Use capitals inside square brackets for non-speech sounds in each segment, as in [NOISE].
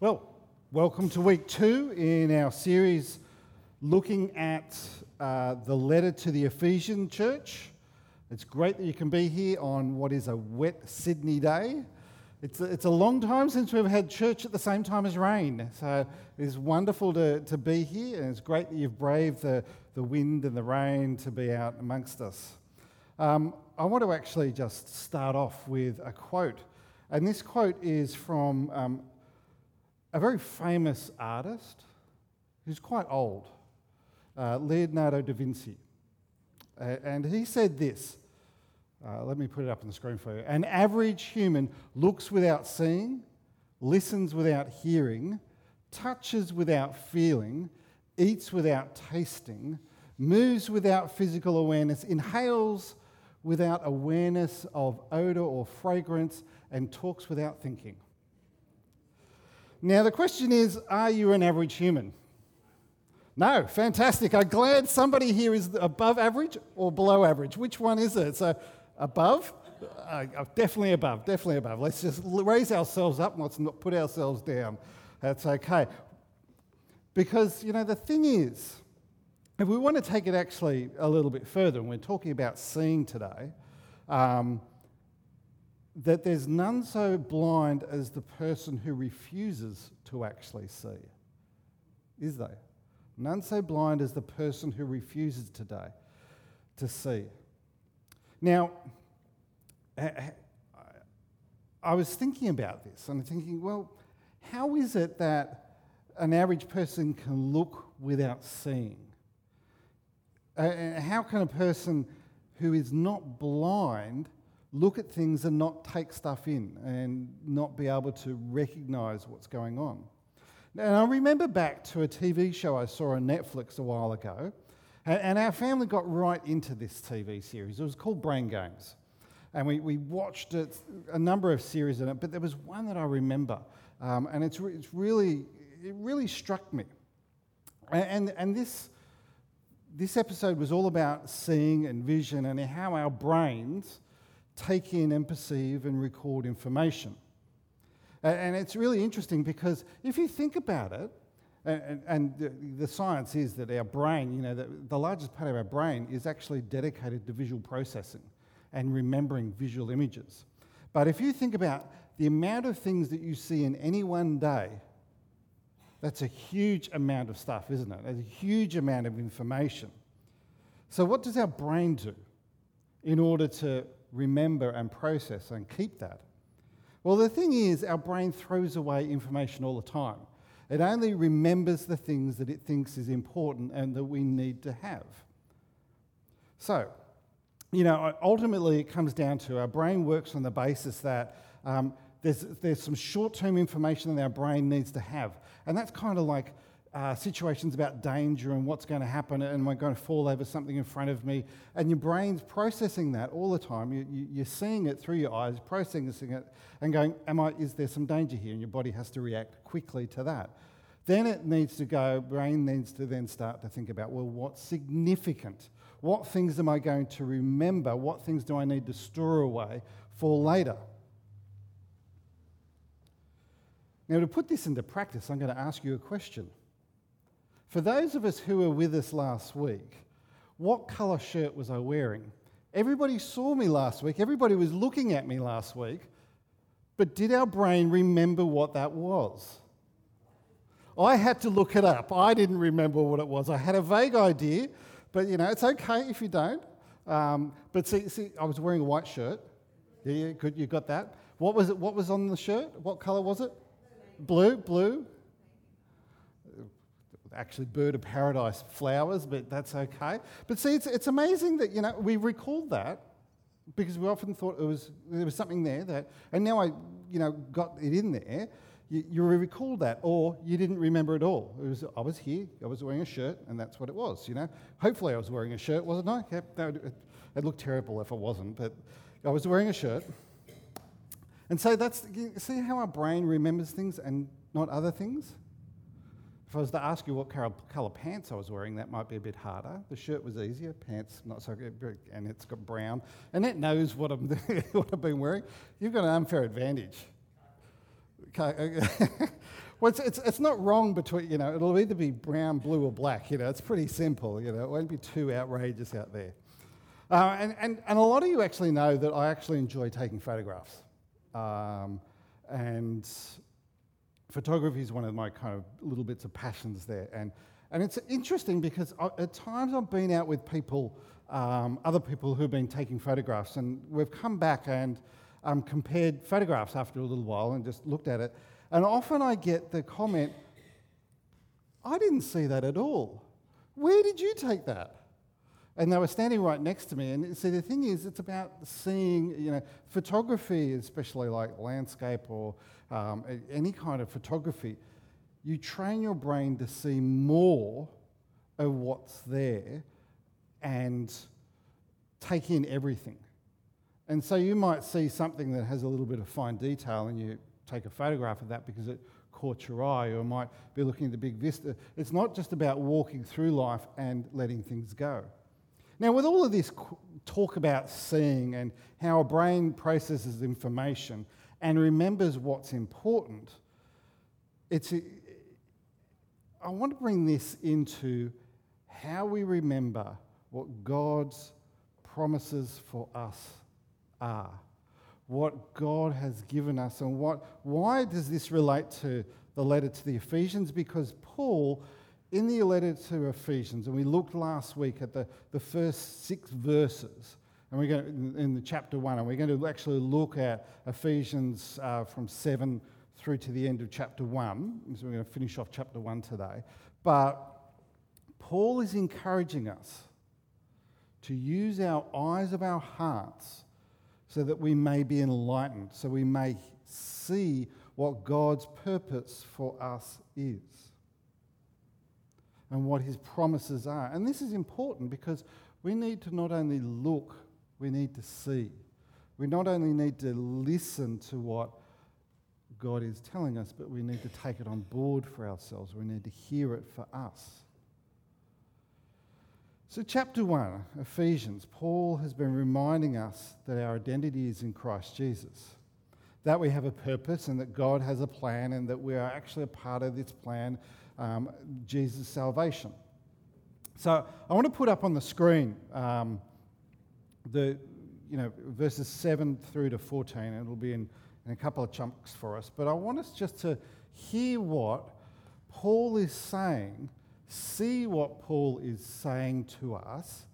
Well, welcome to week two in our series looking at uh, the letter to the Ephesian church. It's great that you can be here on what is a wet Sydney day. It's a, it's a long time since we've had church at the same time as rain. So it's wonderful to, to be here, and it's great that you've braved the, the wind and the rain to be out amongst us. Um, I want to actually just start off with a quote. And this quote is from um, a very famous artist who's quite old, uh, Leonardo da Vinci. Uh, and he said this uh, let me put it up on the screen for you. An average human looks without seeing, listens without hearing, touches without feeling, eats without tasting, moves without physical awareness, inhales without awareness of odor or fragrance, and talks without thinking. Now, the question is are you an average human? No, fantastic. I'm glad somebody here is above average or below average. Which one is it? So, above? Uh, definitely above, definitely above. Let's just raise ourselves up and let's not put ourselves down. That's okay. Because, you know, the thing is, if we want to take it actually a little bit further, and we're talking about seeing today, um, that there's none so blind as the person who refuses to actually see. Is there? None so blind as the person who refuses today to see. Now, I was thinking about this and thinking, well, how is it that an average person can look without seeing? Uh, uh, how can a person who is not blind look at things and not take stuff in and not be able to recognize what's going on. And I remember back to a TV show I saw on Netflix a while ago, and our family got right into this TV series. It was called Brain Games. And we, we watched it, a number of series in it, but there was one that I remember, um, and it's, it's really, it really struck me. And, and this, this episode was all about seeing and vision and how our brains take in and perceive and record information. And it's really interesting because if you think about it, and, the, science is that our brain, you know, the, the largest part of our brain is actually dedicated to visual processing and remembering visual images. But if you think about the amount of things that you see in any one day, that's a huge amount of stuff, isn't it? It's a huge amount of information. So, what does our brain do in order to remember and process and keep that? Well, the thing is, our brain throws away information all the time. It only remembers the things that it thinks is important and that we need to have. So, you know, ultimately it comes down to our brain works on the basis that um, there's, there's some short term information that our brain needs to have. And that's kind of like uh, situations about danger and what's going to happen and we're going to fall over something in front of me. And your brain's processing that all the time. You, you, you're seeing it through your eyes, processing it, and going, Am I, is there some danger here? And your body has to react quickly to that. Then it needs to go, brain needs to then start to think about, well, what's significant? What things am I going to remember? What things do I need to store away for later? Now, to put this into practice, I'm going to ask you a question. For those of us who were with us last week, what colour shirt was I wearing? Everybody saw me last week, everybody was looking at me last week, but did our brain remember what that was? I had to look it up. I didn't remember what it was. I had a vague idea, but you know, it's okay if you don't. Um, but see, see, I was wearing a white shirt. Yeah, yeah, good, you got that. What was it? What was on the shirt? What colour was it? Blue, blue actually bird of paradise flowers, but that's okay. But see, it's, it's amazing that, you know, we recalled that because we often thought it was, there was something there that, and now I, you know, got it in there. You, you recalled that, or you didn't remember at all. It was, I was here, I was wearing a shirt, and that's what it was, you know. Hopefully I was wearing a shirt, wasn't I? Yep, no, it, it looked terrible if I wasn't, but I was wearing a shirt. And so that's, see how our brain remembers things and not other things? If I was to ask you what colour pants I was wearing, that might be a bit harder. The shirt was easier, pants not so good, and it's got brown. And it knows what, I'm, [LAUGHS] what I've been wearing. You've got an unfair advantage. Okay. [LAUGHS] well, it's, it's, it's not wrong between, you know, it'll either be brown, blue, or black. You know, it's pretty simple. You know, it won't be too outrageous out there. Uh, and, and, and a lot of you actually know that I actually enjoy taking photographs. Um, and photography is one of my kind of little bits of passions there. And, and it's interesting because I, at times I've been out with people, um, other people who've been taking photographs, and we've come back and um, compared photographs after a little while and just looked at it. And often I get the comment, I didn't see that at all. Where did you take that? And they were standing right next to me. And see, the thing is, it's about seeing, you know, photography, especially like landscape or um, any kind of photography. You train your brain to see more of what's there and take in everything. And so you might see something that has a little bit of fine detail and you take a photograph of that because it caught your eye, or might be looking at the big vista. It's not just about walking through life and letting things go. Now, with all of this talk about seeing and how a brain processes information and remembers what's important, it's I want to bring this into how we remember what God's promises for us are, what God has given us, and what, why does this relate to the letter to the Ephesians? Because Paul in the letter to Ephesians, and we looked last week at the, the first six verses, and we're going to, in the chapter one, and we're going to actually look at Ephesians uh, from seven through to the end of chapter one. So we're going to finish off chapter one today. But Paul is encouraging us to use our eyes of our hearts so that we may be enlightened, so we may see what God's purpose for us is and what his promises are. And this is important because we need to not only look, we need to see. We not only need to listen to what God is telling us, but we need to take it on board for ourselves. We need to hear it for us. So, chapter 1, Ephesians, Paul has been reminding us that our identity is in Christ Jesus, that we have a purpose and that God has a plan, and that we are actually a part of this plan um, Jesus' salvation. So I want to put up on the screen um, the you know verses 7 through to 14, and it'll be in, in a couple of chunks for us. But I want us just to hear what Paul is saying, see what Paul is saying to us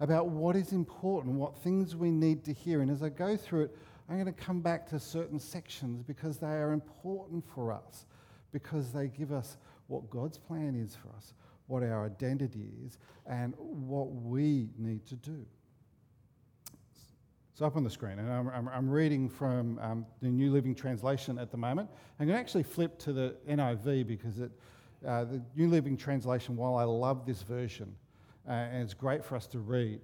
about what is important, what things we need to hear. And as I go through it, I'm going to come back to certain sections because they are important for us, because they give us what God's plan is for us, what our identity is, and what we need to do. So, up on the screen, and I'm, I'm, I'm reading from um, the New Living Translation at the moment. I'm going to actually flip to the NIV because it, uh, the New Living Translation, while I love this version, uh, and it's great for us to read,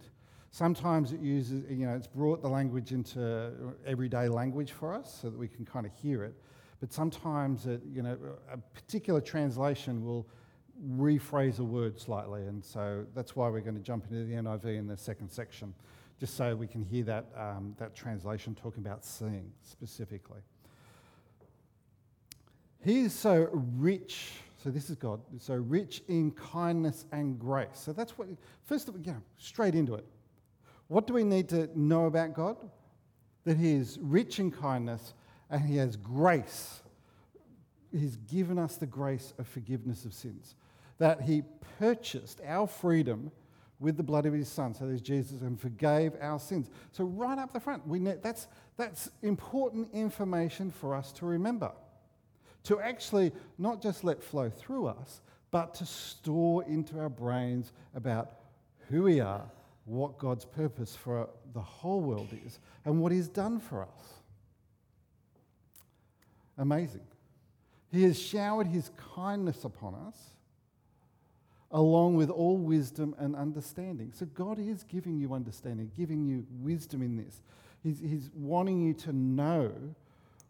sometimes it uses, you know, it's brought the language into everyday language for us so that we can kind of hear it. But sometimes, it, you know, a particular translation will rephrase a word slightly, and so that's why we're going to jump into the NIV in the second section, just so we can hear that, um, that translation talking about seeing specifically. He is so rich, so this is God, so rich in kindness and grace. So that's what, first of all, know, straight into it. What do we need to know about God? That He is rich in kindness and He has grace. He's given us the grace of forgiveness of sins. That He purchased our freedom with the blood of His Son. So there's Jesus and forgave our sins. So right up the front, we that's, that's important information for us to remember. To actually not just let flow through us, but to store into our brains about who we are, what God's purpose for the whole world is, and what He's done for us. Amazing. He has showered his kindness upon us, along with all wisdom and understanding. So, God is giving you understanding, giving you wisdom in this. He's, he's wanting you to know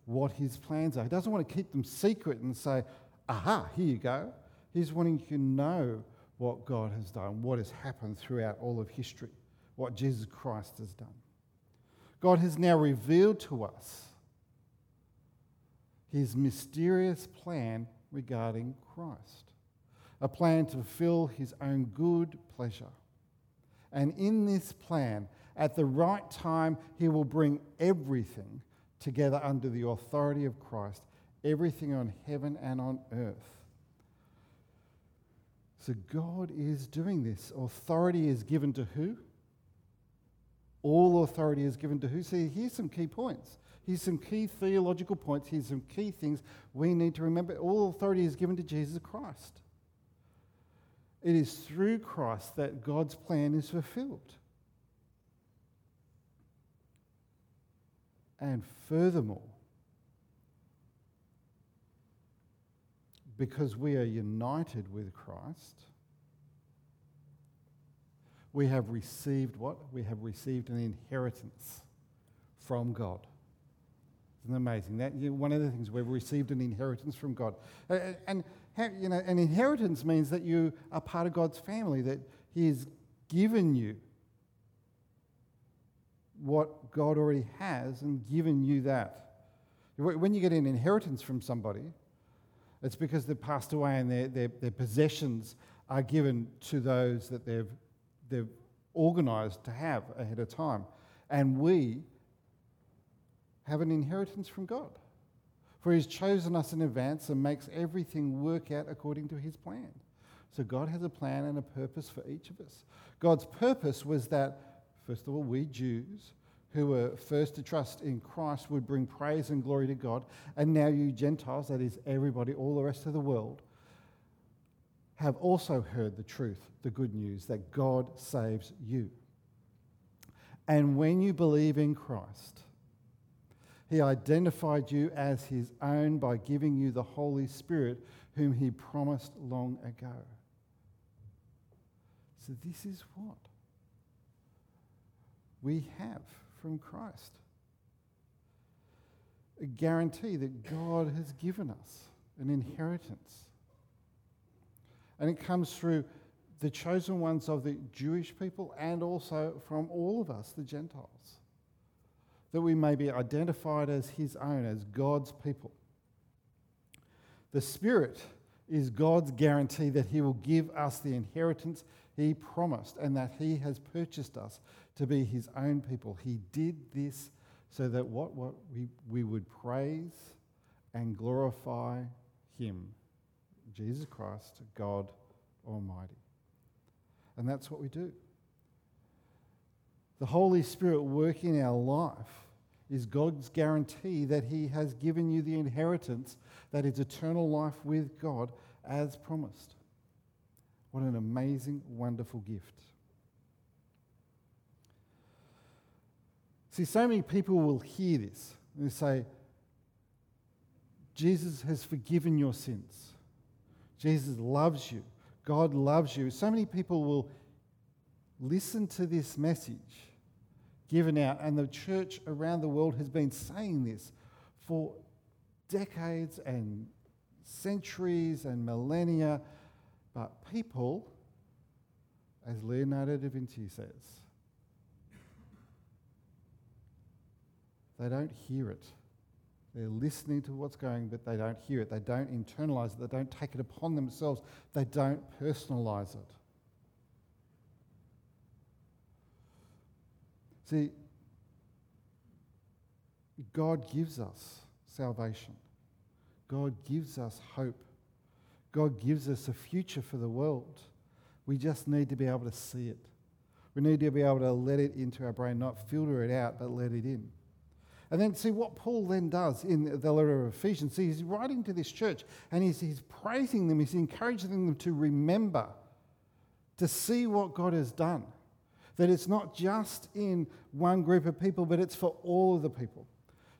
what his plans are. He doesn't want to keep them secret and say, aha, here you go. He's wanting you to know what God has done, what has happened throughout all of history, what Jesus Christ has done. God has now revealed to us his mysterious plan regarding Christ, a plan to fulfill his own good pleasure. And in this plan, at the right time, he will bring everything together under the authority of Christ, everything on heaven and on earth. So God is doing this. Authority is given to who? All authority is given to who? See, here's some key points. Here's some key theological points. Here's some key things we need to remember. All authority is given to Jesus Christ. It is through Christ that God's plan is fulfilled. And furthermore, because we are united with Christ, we have received what? We have received an inheritance from God. Isn't amazing? That you one of the things we've received an inheritance from God, uh, and you know, an inheritance means that you are part of God's family. That He has given you what God already has and given you that. When you get an inheritance from somebody, it's because they've passed away and their, their, their possessions are given to those that they've, they've organised to have ahead of time. And we have an inheritance from God. For He's chosen us in advance and makes everything work out according to His plan. So God has a plan and a purpose for each of us. God's purpose was that, first of all, we Jews who were first to trust in Christ would bring praise and glory to God. And now you Gentiles, that is everybody, all the rest of the world, have also heard the truth, the good news that God saves you. And when you believe in Christ, He identified you as His own by giving you the Holy Spirit, whom He promised long ago. So, this is what we have from Christ. A guarantee that God has given us an inheritance. And it comes through the chosen ones of the Jewish people and also from all of us, the Gentiles. That we may be identified as His own, as God's people. The Spirit is God's guarantee that He will give us the inheritance He promised and that He has purchased us to be his own people. He did this so that what, what we, we would praise and glorify him, Jesus Christ, God Almighty. And that's what we do. The Holy Spirit working in our life is God's guarantee that He has given you the inheritance that is eternal life with God as promised. What an amazing, wonderful gift. See, so many people will hear this and say, Jesus has forgiven your sins. Jesus loves you. God loves you. So many people will listen to this message given out, and the church around the world has been saying this for decades and centuries and millennia. But people, as Leonardo da Vinci says, They don't hear it. They're listening to what's going, but they don't hear it. They don't internalize it. They don't take it upon themselves. They don't personalize it. See, God gives us salvation. God gives us hope. God gives us a future for the world. We just need to be able to see it. We need to be able to let it into our brain, not filter it out, but let it in. And then see what Paul then does in the letter of Ephesians. See, he's writing to this church and he's, he's praising them, he's encouraging them to remember, to see what God has done. That it's not just in one group of people, but it's for all of the people.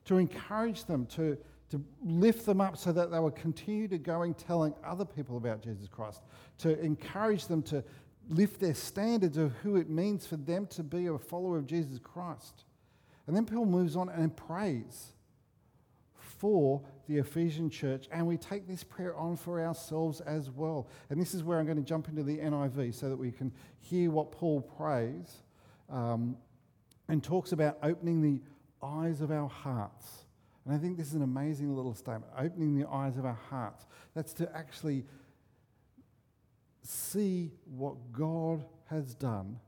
To encourage them, to, to lift them up so that they will continue to go and telling other people about Jesus Christ. To encourage them to lift their standards of who it means for them to be a follower of Jesus Christ. And then Paul moves on and prays for the Ephesian church, and we take this prayer on for ourselves as well. And this is where I'm going to jump into the NIV so that we can hear what Paul prays um, and talks about opening the eyes of our hearts. And I think this is an amazing little statement opening the eyes of our hearts. That's to actually see what God has done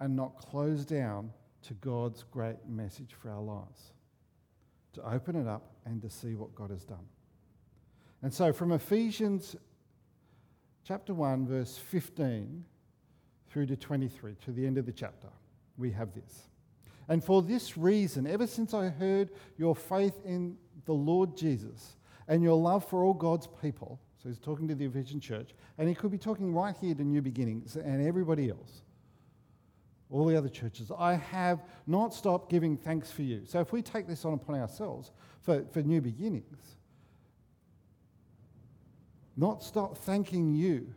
and not close down to God's great message for our lives. To open it up and to see what God has done. And so from Ephesians chapter 1, verse 15 through to 23, to the end of the chapter, we have this. And for this reason, ever since I heard your faith in the Lord Jesus and your love for all God's people, so he's talking to the Ephesian church, and he could be talking right here to New Beginnings and everybody else, all the other churches. I have not stopped giving thanks for you. So if we take this on upon ourselves for, for New Beginnings, not stop thanking you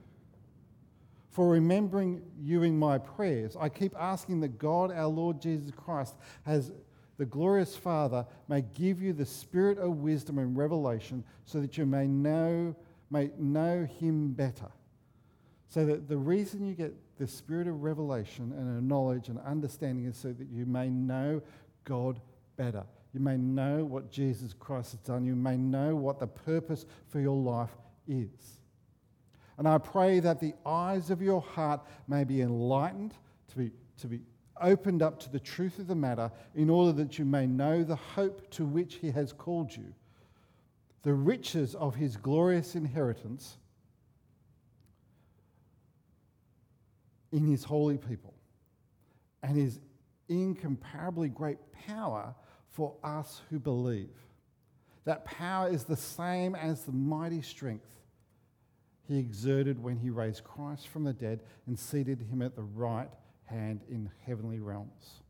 for remembering you in my prayers. I keep asking that God, our Lord Jesus Christ, has the glorious Father, may give you the spirit of wisdom and revelation so that you may know may know him better. So that the reason you get the spirit of revelation and a knowledge and understanding is so that you may know God better. You may know what Jesus Christ has done. You may know what the purpose for your life is. And I pray that the eyes of your heart may be enlightened, to be, to be opened up to the truth of the matter, in order that you may know the hope to which He has called you the riches of his glorious inheritance in his holy people and his incomparably great power for us who believe. That power is the same as the mighty strength he exerted when he raised Christ from the dead and seated him at the right hand in heavenly realms.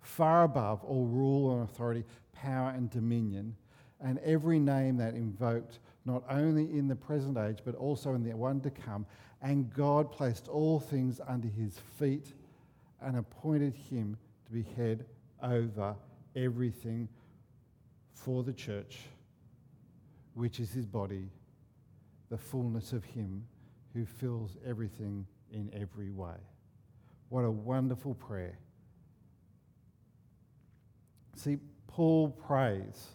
Far above all rule and authority, power and dominion and every name that invoked, not only in the present age, but also in the one to come. And God placed all things under his feet and appointed him to be head over everything for the church, which is his body, the fullness of him who fills everything in every way. What a wonderful prayer. See, Paul prays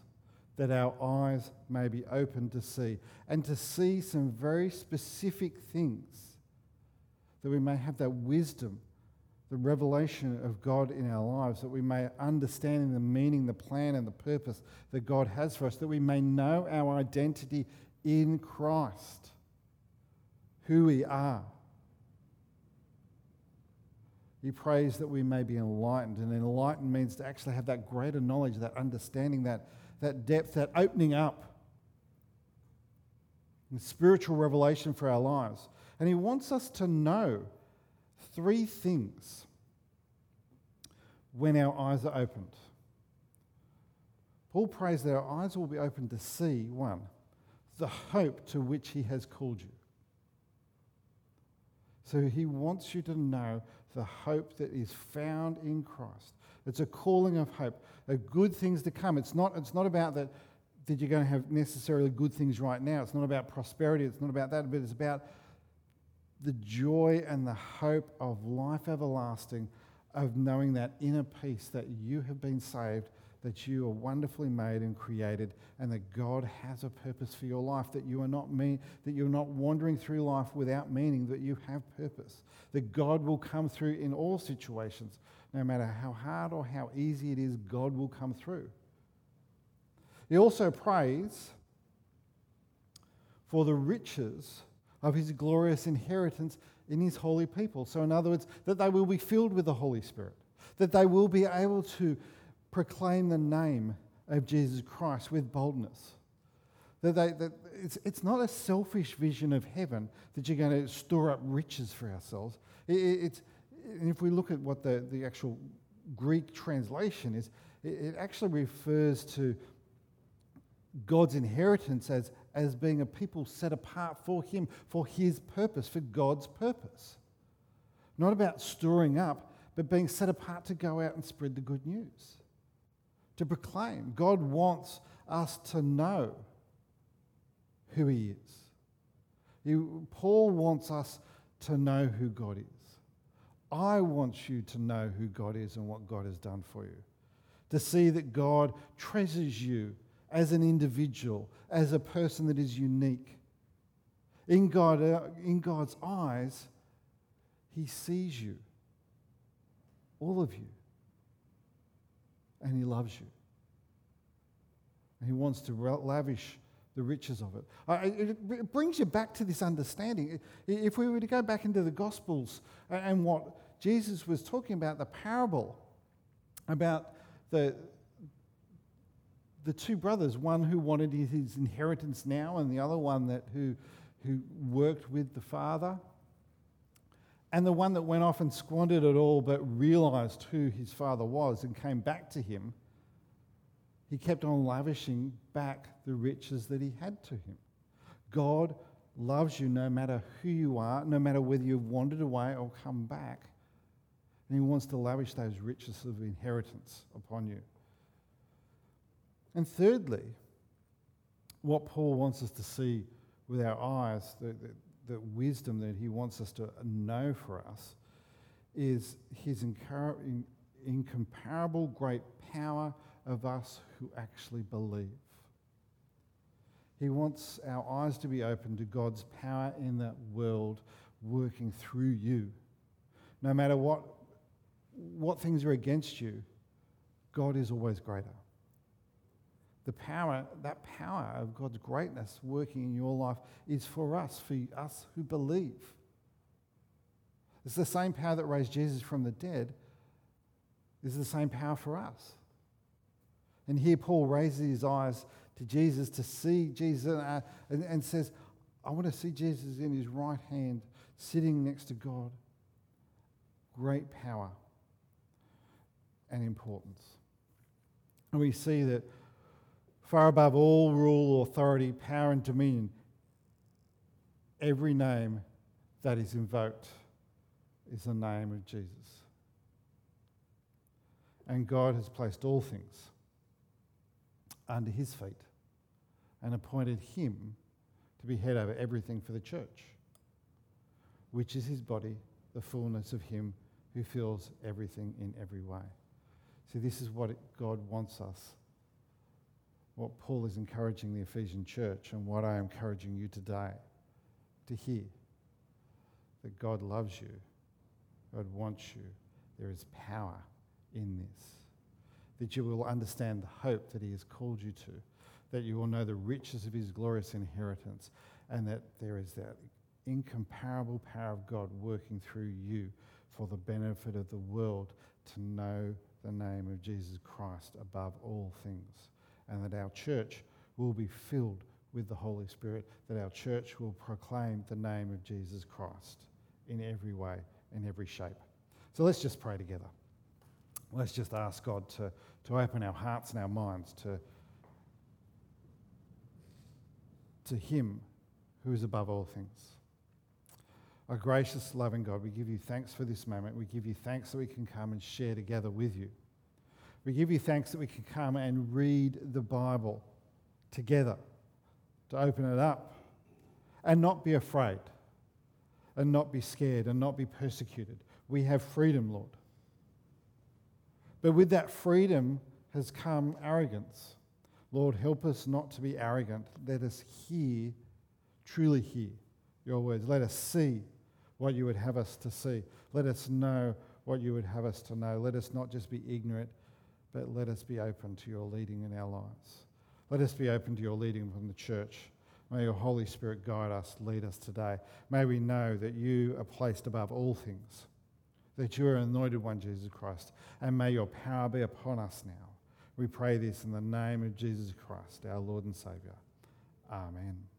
that our eyes may be open to see, and to see some very specific things, that we may have that wisdom, the revelation of God in our lives, that we may understand the meaning, the plan, and the purpose that God has for us, that we may know our identity in Christ, who we are. He prays that we may be enlightened, and enlightened means to actually have that greater knowledge, that understanding, that that depth, that opening up, and spiritual revelation for our lives. And He wants us to know three things when our eyes are opened. Paul prays that our eyes will be opened to see, one, the hope to which He has called you. So He wants you to know the hope that is found in Christ. It's a calling of hope, of good things to come. It's not, it's not about that, that you're going to have necessarily good things right now. It's not about prosperity. It's not about that, but it's about the joy and the hope of life everlasting, of knowing that inner peace that you have been saved, that you are wonderfully made and created, and that God has a purpose for your life, that you are not mean, that you're not wandering through life without meaning, that you have purpose, that God will come through in all situations, no matter how hard or how easy it is, God will come through. He also prays for the riches of his glorious inheritance in his holy people. So, in other words, that they will be filled with the Holy Spirit, that they will be able to proclaim the name of Jesus Christ with boldness. That, they, that it's, it's not a selfish vision of heaven that you're going to store up riches for ourselves. It, it's, and if we look at what the, the actual Greek translation is, it, it actually refers to God's inheritance as, as being a people set apart for Him, for His purpose, for God's purpose. Not about storing up, but being set apart to go out and spread the good news, to proclaim. God wants us to know who He is. He, Paul wants us to know who God is. I want you to know who God is and what God has done for you. to see that God treasures you as an individual, as a person that is unique. In, God, uh, in God's eyes, He sees you, all of you, and He loves you. And He wants to lavish the riches of it. It brings you back to this understanding. If we were to go back into the Gospels and what Jesus was talking about, the parable about the, the two brothers, one who wanted his inheritance now and the other one that who, who worked with the father, and the one that went off and squandered it all but realized who his father was and came back to him he kept on lavishing back the riches that he had to him. God loves you no matter who you are, no matter whether you've wandered away or come back. And he wants to lavish those riches of inheritance upon you. And thirdly, what Paul wants us to see with our eyes, the, the, the wisdom that he wants us to know for us, is his incomparable great power of us who actually believe. He wants our eyes to be open to God's power in that world working through you. No matter what, what things are against you, God is always greater. The power, that power of God's greatness working in your life is for us, for us who believe. It's the same power that raised Jesus from the dead, is the same power for us. And here Paul raises his eyes to Jesus to see Jesus uh, and, and says, I want to see Jesus in his right hand, sitting next to God. Great power and importance. And we see that far above all rule, authority, power, and dominion, every name that is invoked is the name of Jesus. And God has placed all things under his feet and appointed him to be head over everything for the church, which is his body, the fullness of him who fills everything in every way. See, this is what God wants us. What Paul is encouraging the Ephesian church, and what I am encouraging you today to hear that God loves you, God wants you. There is power in this that you will understand the hope that He has called you to, that you will know the riches of His glorious inheritance, and that there is that incomparable power of God working through you for the benefit of the world to know the name of Jesus Christ above all things, and that our church will be filled with the Holy Spirit, that our church will proclaim the name of Jesus Christ in every way, in every shape. So let's just pray together let's just ask God to, to open our hearts and our minds to, to Him who is above all things. Our gracious, loving God, we give you thanks for this moment. We give you thanks that we can come and share together with you. We give you thanks that we can come and read the Bible together, to open it up and not be afraid and not be scared and not be persecuted. We have freedom, Lord. But with that freedom has come arrogance. Lord, help us not to be arrogant. Let us hear, truly hear your words. Let us see what you would have us to see. Let us know what you would have us to know. Let us not just be ignorant, but let us be open to your leading in our lives. Let us be open to your leading from the church. May your Holy Spirit guide us, lead us today. May we know that you are placed above all things that you are anointed one, Jesus Christ, and may your power be upon us now. We pray this in the name of Jesus Christ, our Lord and Saviour. Amen.